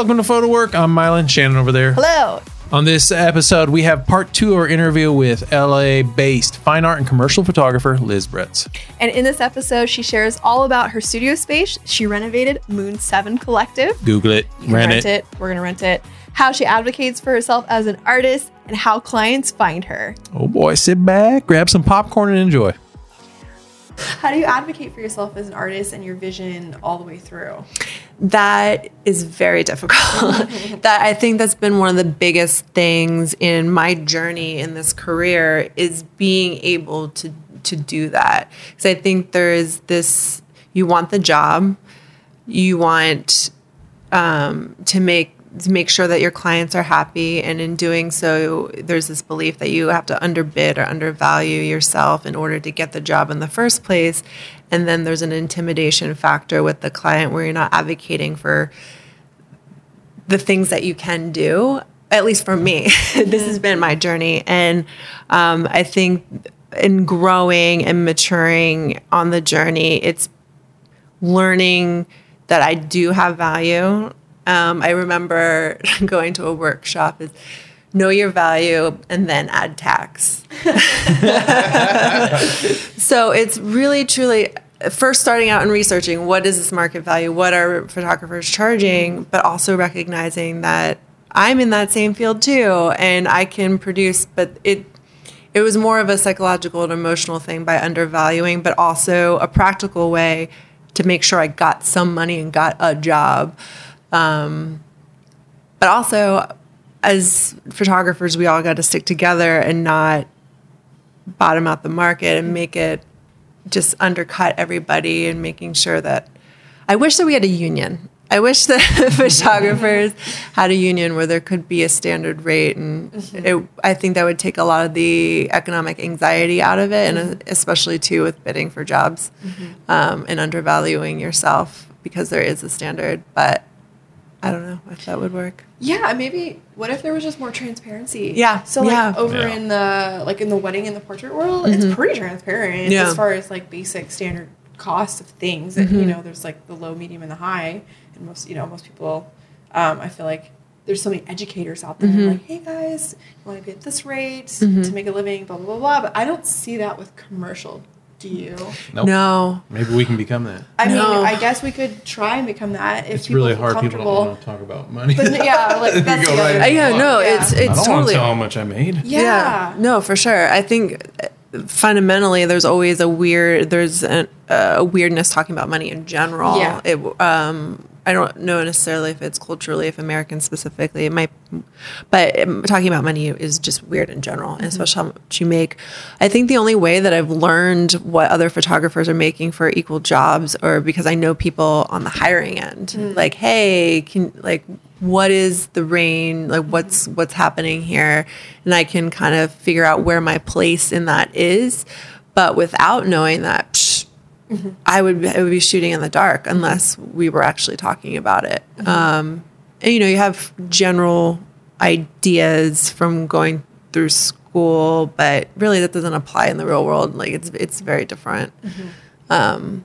Welcome to Photo Work. I'm Mylan, Shannon over there. Hello. On this episode, we have part two of our interview with LA based fine art and commercial photographer Liz Bretz. And in this episode, she shares all about her studio space. She renovated Moon 7 Collective. Google it, You can rent, it. We're going to rent it. How she advocates for herself as an artist and how clients find her. Oh boy, sit back, grab some popcorn, and enjoy. How do you advocate for yourself as an artist and your vision all the way through? that is very difficult. that I think that's been one of the biggest things in my journey in this career is being able to to do that. Because I think there is this you want the job, you want um, to make make sure that your clients are happy and in doing so there's this belief that you have to underbid or undervalue yourself in order to get the job in the first place and then there's an intimidation factor with the client where you're not advocating for the things that you can do at least for me. This has been my journey and um, i think in growing and maturing on the journey it's learning that i do have value um, I remember going to a workshop is know your value and then add tax. so it's really truly first starting out and researching what is this market value, what are photographers charging, but also recognizing that I'm in that same field too and I can produce but it it was more of a psychological and emotional thing by undervaluing but also a practical way to make sure I got some money and got a job. Um, but also, as photographers, we all got to stick together and not bottom out the market and make it just undercut everybody and making sure that. I wish that we had a union. I wish that photographers had a union where there could be a standard rate, and it, I think that would take a lot of the economic anxiety out of it, and especially too with bidding for jobs um, and undervaluing yourself because there is a standard. But I don't know if that would work. Yeah, maybe what if there was just more transparency? Yeah, So like yeah. over Yeah. in the like in the wedding and the portrait world, it's mm-hmm. pretty transparent Yeah. as far as like basic standard costs of things. And you mm-hmm. know, there's like the low, medium, and the high. And most you know, most people um, I feel like there's so many educators out there mm-hmm. like, hey guys, you want to be at this rate to make a living, blah blah blah blah. But I don't see that with commercial. Do you? Nope. No. Maybe we can become that. I No. mean, I guess we could try and become that if It's really feel hard. People don't want to talk about money. But yeah, like that's go the right other Uh, yeah, no, Yeah. it's I it's don't want totally to tell how much I made. yeah. no for sure. I think uh, fundamentally there's always a weird there's an, uh, a weirdness talking about money in general. Yeah. It um I don't know necessarily if it's culturally, if American specifically, it might, but um, talking about money is just weird in general, and mm-hmm. especially how much you make. I think the only way that I've learned what other photographers are making for equal jobs, or because I know people on the hiring end, mm. like, hey, can like, what is the range? Like, what's mm-hmm. what's happening here? And I can kind of figure out where my place in that is, but without knowing that. Psh, I would I would be shooting in the dark unless we were actually talking about it. Um, and you know, you have general ideas from going through school, but really that doesn't apply in the real world. Like it's it's very different. Um,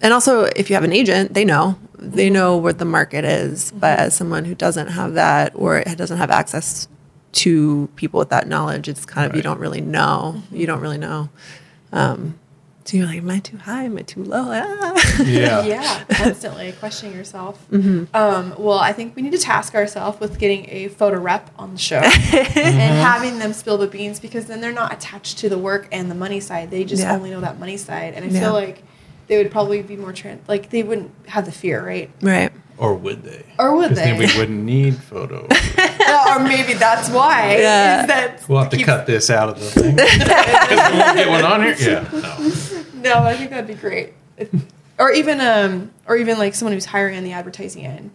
and also, if you have an agent, they know they know what the market is. But as someone who doesn't have that or doesn't have access to people with that knowledge, it's kind of you don't really know. You don't really know. Um, so you're like, am I too high? Am I too low? Ah. Yeah. yeah, constantly questioning yourself. Mm-hmm. Um, well, I think we need to task ourselves with getting a photo rep on the show Mm-hmm. and having them spill the beans because then they're not attached to the work and the money side. They just Yeah. only know that money side, and I Yeah. feel like they would probably be more trans. Like they wouldn't have the fear, right? Right. Or would they? Or would 'Cause Then they? we wouldn't need photos. or maybe that's why. Yeah. That We'll have to keeps- cut this out of the thing. we won't get one on here. Yeah. No. No, I think that'd be great. or even um, or even like someone who's hiring on the advertising end,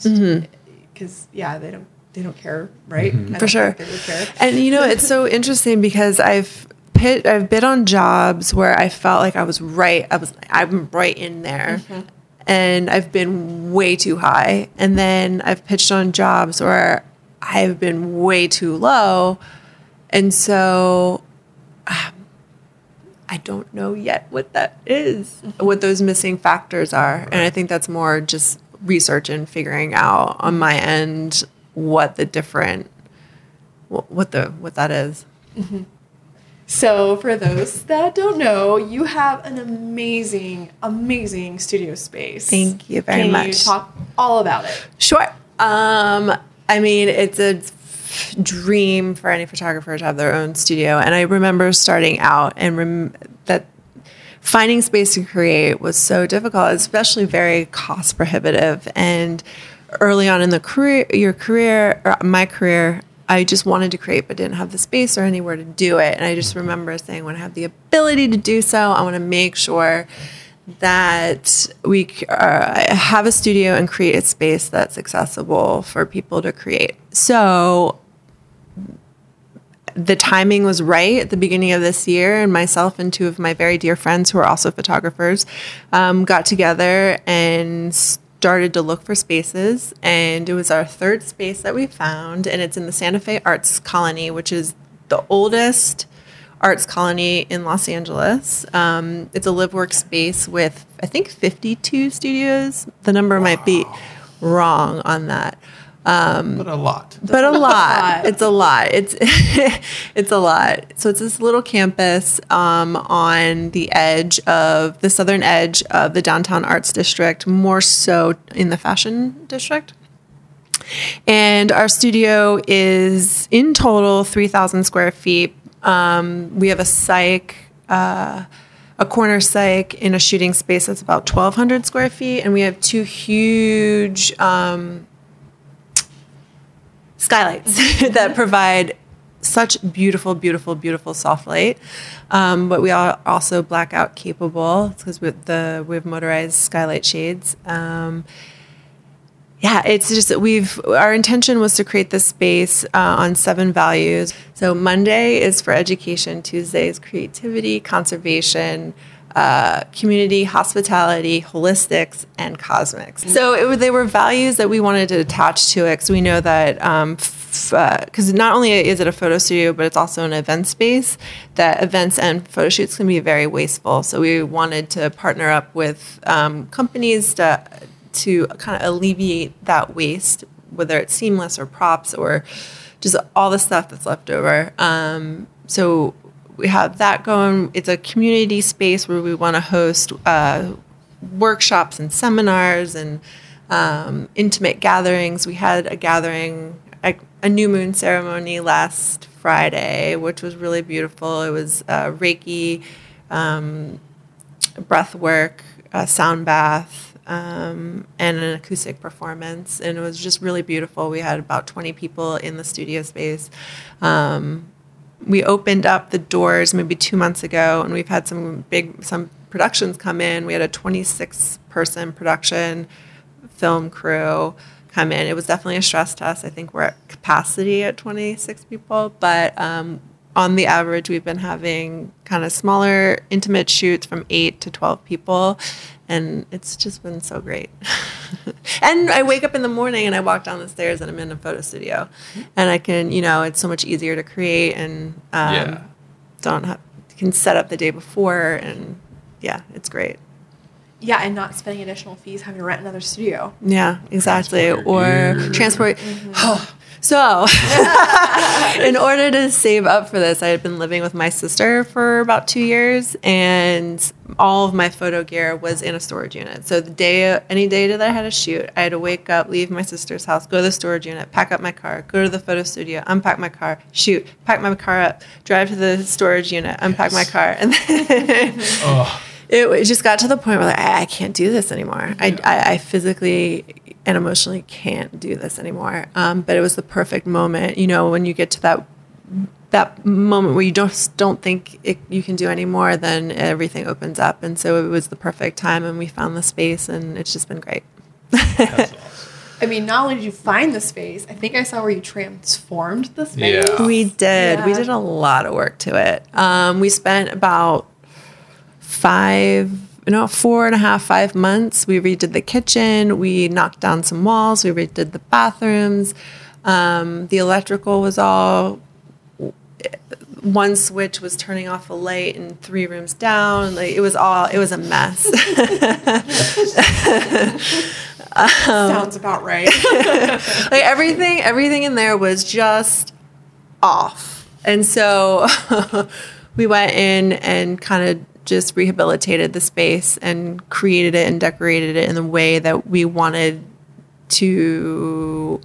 because yeah, they don't they don't care, right? I don't Mm-hmm. For sure. they would care. And you know, it's so interesting because I've pit, I've been on jobs where I felt like I was right. I was I'm right in there. And I've been way too high. And then I've pitched on jobs where I've been way too low. And so um, I don't know yet what that is, what those missing factors are. And I think that's more just research and figuring out on my end what the different what the what that is. So, for those that don't know, you have an amazing, amazing studio space. Thank you very Can much. You talk all about it. Sure. Um, I mean, it's a dream for any photographer to have their own studio. And I remember starting out and rem- that finding space to create was so difficult, especially very cost prohibitive. And early on in the career, your career, or my career, I just wanted to create, but didn't have the space or anywhere to do it. And I just remember saying, when I have the ability to do so, I want to make sure that we uh, have a studio and create a space that's accessible for people to create. So the timing was right at the beginning of this year, and myself and two of my very dear friends who are also photographers um, got together and started to look for spaces. And it was our third space that we found, and it's in the Santa Fe Arts Colony, which is the oldest arts colony in Los Angeles. Um, it's a live work space with, I think, 52 studios. The number might be wrong on that but a lot. but a lot. lot. It's a lot. It's it's a lot. So it's this little campus um, on the edge of the southern edge of the downtown arts district, more so in the fashion district. And our studio is in total three thousand square feet. Um, we have a cyc. Uh, a corner cyc in a shooting space that's about 1,200 square feet, and we have two huge um, skylights that provide such beautiful, beautiful, beautiful soft light. Um, but we are also blackout capable because the we have motorized skylight shades. Um, yeah, it's just we've our intention was to create this space uh, on seven values. So Monday is for education, Tuesday is creativity, conservation, uh, community, hospitality, holistics, and cosmics. So it, they were values that we wanted to attach to it because we know that because not only is it a photo studio, but it's also an event space. That events and photo shoots can be very wasteful. So we wanted to partner up with um, companies to to kind of alleviate that waste, whether it's seamless or props or just all the stuff that's left over. Um, so we have that going. It's a community space where we want to host uh, workshops and seminars and um, intimate gatherings. We had a gathering, a, a new moon ceremony last Friday, which was really beautiful. It was uh, Reiki, um, breath work, a sound bath, um, and an acoustic performance. And it was just really beautiful. We had about 20 people in the studio space. Um, we opened up the doors maybe two months ago, and we've had some big some productions come in. We had a 26 person production film crew come in. It was definitely a stress test. I think we're at capacity at 26 people, but um, on the average, we've been having kind of smaller, intimate shoots from eight to 12 people, and it's just been so great. and I wake up in the morning and I walk down the stairs and I'm in a photo studio, and I can, you know, it's so much easier to create and um, Yeah. don't have can set up the day before, and yeah, it's great. Yeah, and not spending additional fees having to rent another studio. Yeah, exactly. Transport, or huge. transport. so, in order to save up for this, I had been living with my sister for about two years, and all of my photo gear was in a storage unit. So the day, any day that I had a shoot, I had to wake up, leave my sister's house, go to the storage unit, pack up my car, go to the photo studio, unpack my car, shoot, pack my car up, drive to the storage unit, unpack my car, and then Oh, it, it just got to the point where like, I, I can't do this anymore. I, I, I physically and emotionally can't do this anymore. Um, but it was the perfect moment, you know, when you get to that that moment where you don't don't think it, you can do anymore, then everything opens up. And so it was the perfect time, and we found the space, and it's just been great. that's awesome. I mean, not only did you find the space, I think I saw where you transformed the space. Yeah. We did. We did a lot of work to it. Um, we spent about five, you know, four and a half, five months. We redid the kitchen. We knocked down some walls. We redid the bathrooms. Um, the electrical was all one switch was turning off a light and three rooms down. Like it was all, it was a mess. Sounds about right. like everything everything in there was just off and so we went in and kind of just rehabilitated the space and created it and decorated it in the way that we wanted to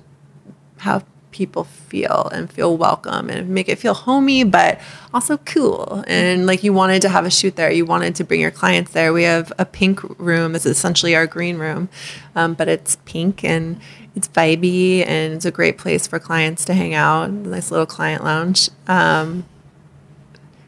have people feel and feel welcome and make it feel homey but also cool. And like you wanted to have a shoot there. You wanted to bring your clients there. We have a pink room. It's essentially our green room um, but it's pink and it's vibey and it's a great place for clients to hang out. Nice little client lounge. Um,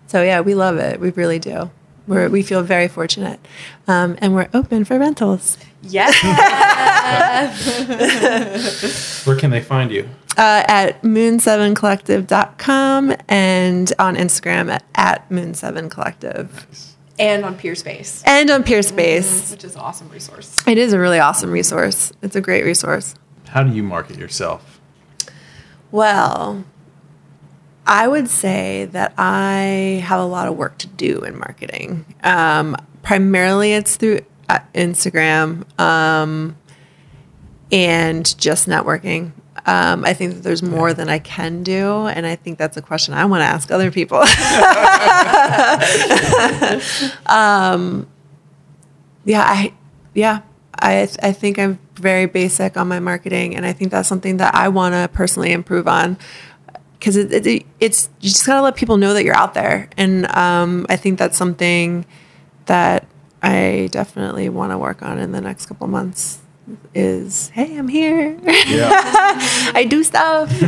so yeah we love it. We really do we're, we feel very fortunate um, and we're open for rentals yes. Where can they find you? uh, at moon7collective.com and on Instagram at, at moon7collective and on Peerspace, and on Peerspace. which is an awesome resource. It is a really awesome resource. It's a great resource. How do you market yourself? Well, I would say that I have a lot of work to do in marketing. Um, primarily, it's through uh, Instagram um, and just networking. Um, I think that there's more than I can do, and I think that's a question I want to ask other people. um, yeah, I yeah, I I think I'm very basic on my marketing, and I think that's something that I want to personally improve on because it, it, it's you just gotta let people know that you're out there, and um, I think that's something that I definitely want to work on in the next couple months. Is hey, I'm here. Yeah. I do stuff.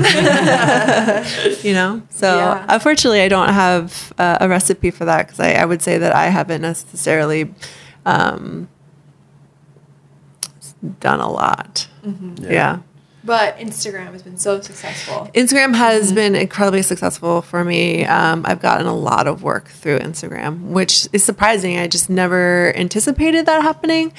you know, so Yeah. unfortunately, I don't have uh, a recipe for that because I, I would say that I haven't necessarily um, done a lot. yeah. But Instagram has been so successful. Instagram has been incredibly successful for me. Um, I've gotten a lot of work through Instagram, which is surprising. I just never anticipated that happening,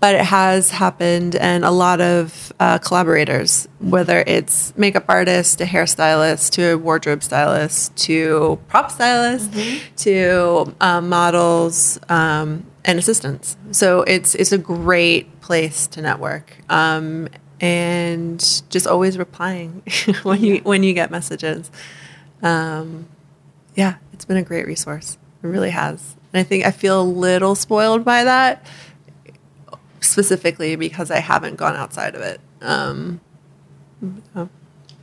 but it has happened. And a lot of uh, collaborators, whether it's makeup artists to hairstylists to wardrobe stylists to prop stylists to um, models um, and assistants. So it's it's a great place to network. Um, and just always replying when you when you get messages. Um, yeah, it's been a great resource. It really has, and I think I feel a little spoiled by that, specifically because I haven't gone outside of it. Um.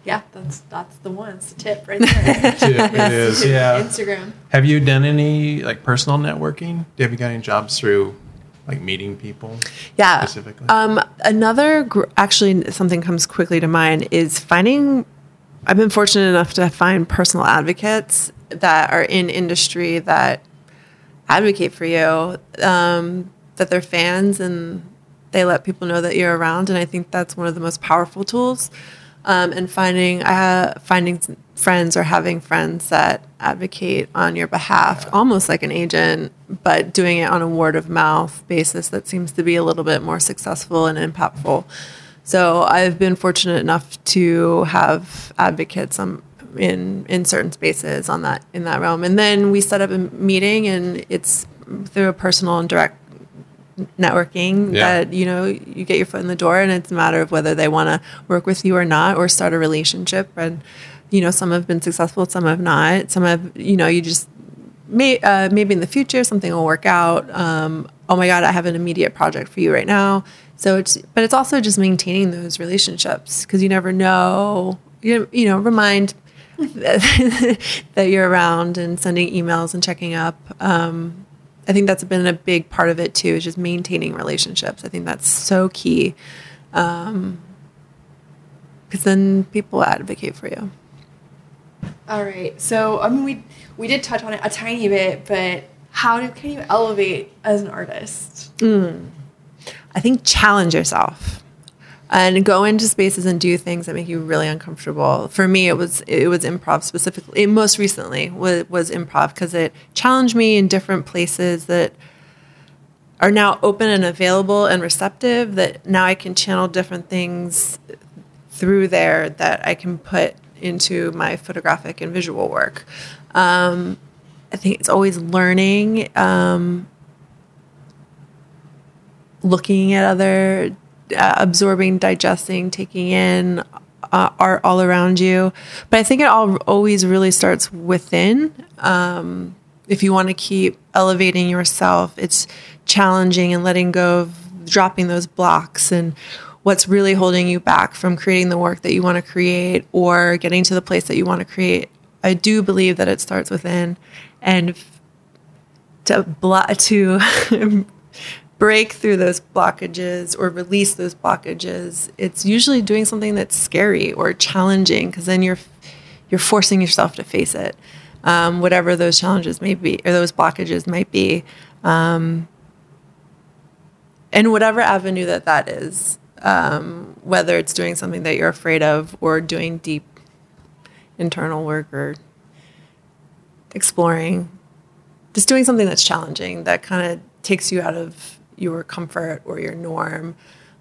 Yeah, that's that's the one. It's the tip right there. it is. Yeah. Instagram. Have you done any like personal networking? Have you got any jobs through like meeting people? yeah. Specifically? Um, another gr- actually something comes quickly to mind is finding. I've been fortunate enough to find personal advocates that are in industry that advocate for you, um, that they're fans and they let people know that you're around. And I think that's one of the most powerful tools. Um, and finding uh, finding friends or having friends that advocate on your behalf, almost like an agent, but doing it on a word of mouth basis that seems to be a little bit more successful and impactful. So I've been fortunate enough to have advocates um, in in certain spaces on that in that realm. And then we set up a meeting, and it's through a personal and direct networking Yeah. that you know you get your foot in the door, and it's a matter of whether they want to work with you or not, or start a relationship. And you know, some have been successful, some have not. Some have, you know, you just may, uh, maybe in the future something will work out. Um, oh my God, I have an immediate project for you right now. So it's, but it's also just maintaining those relationships because you never know. You you know, remind that you're around and sending emails and checking up. Um, I think that's been a big part of it too, is just maintaining relationships. I think that's so key. Because then people advocate for you. All right. So I mean, we we did touch on it a tiny bit, but how do can you elevate as an artist? Hmm. I think challenge yourself and go into spaces and do things that make you really uncomfortable. For me, it was it was improv specifically. Most recently was, was improv because it challenged me in different places that are now open and available and receptive. That now I can channel different things through there that I can put into my photographic and visual work. Um, I think it's always learning. Um, looking at other uh, absorbing, digesting, taking in uh, art all around you. But I think it all always really starts within. Um, if you want to keep elevating yourself, it's challenging and letting go of dropping those blocks and what's really holding you back from creating the work that you want to create or getting to the place that you want to create. I do believe that it starts within and to blo- to break through those blockages or release those blockages, it's usually doing something that's scary or challenging because then you're you're forcing yourself to face it, um, whatever those challenges may be or those blockages might be, um, and whatever avenue that that is, um, whether it's doing something that you're afraid of or doing deep internal work or exploring, just doing something that's challenging that kind of takes you out of your comfort or your norm.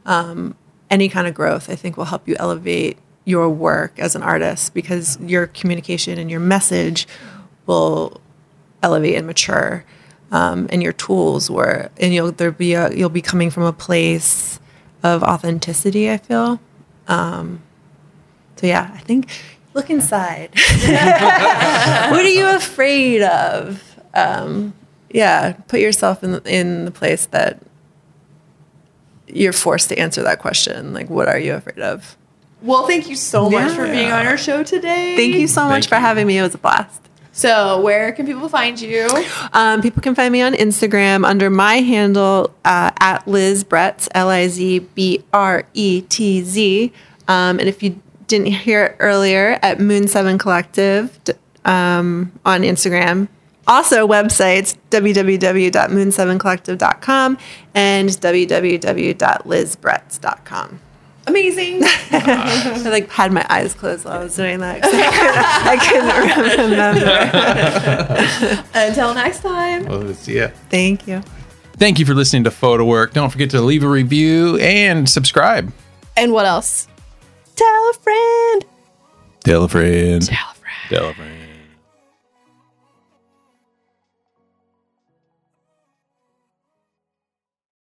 Um, any kind of growth, I think, will help you elevate your work as an artist because your communication and your message will elevate and mature. Um, and your tools were, and you'll there be a you'll be coming from a place of authenticity. I feel. Um, so yeah, I think look inside. what are you afraid of? Um, yeah, put yourself in in the place that you're forced to answer that question. Like, what are you afraid of? Well, thank you so much Yeah. for being on our show today. Thank you so much Thank for having me. It was a blast. So, where can people find you? Um, people can find me on Instagram under my handle uh, at Liz Bretz, L I Z B R E T Z. Um, and if you didn't hear it earlier, at Moon Seven Collective um, on Instagram. Also, websites www.moon7collective.com and www.lizbretz.com. Amazing. I like had my eyes closed while I was doing that. I couldn't, I couldn't remember. Until next time. Well, see ya. Thank you. Thank you for listening to Photo Work. Don't forget to leave a review and subscribe. And what else? Tell a friend. Tell a friend. Tell a friend. Tell a friend.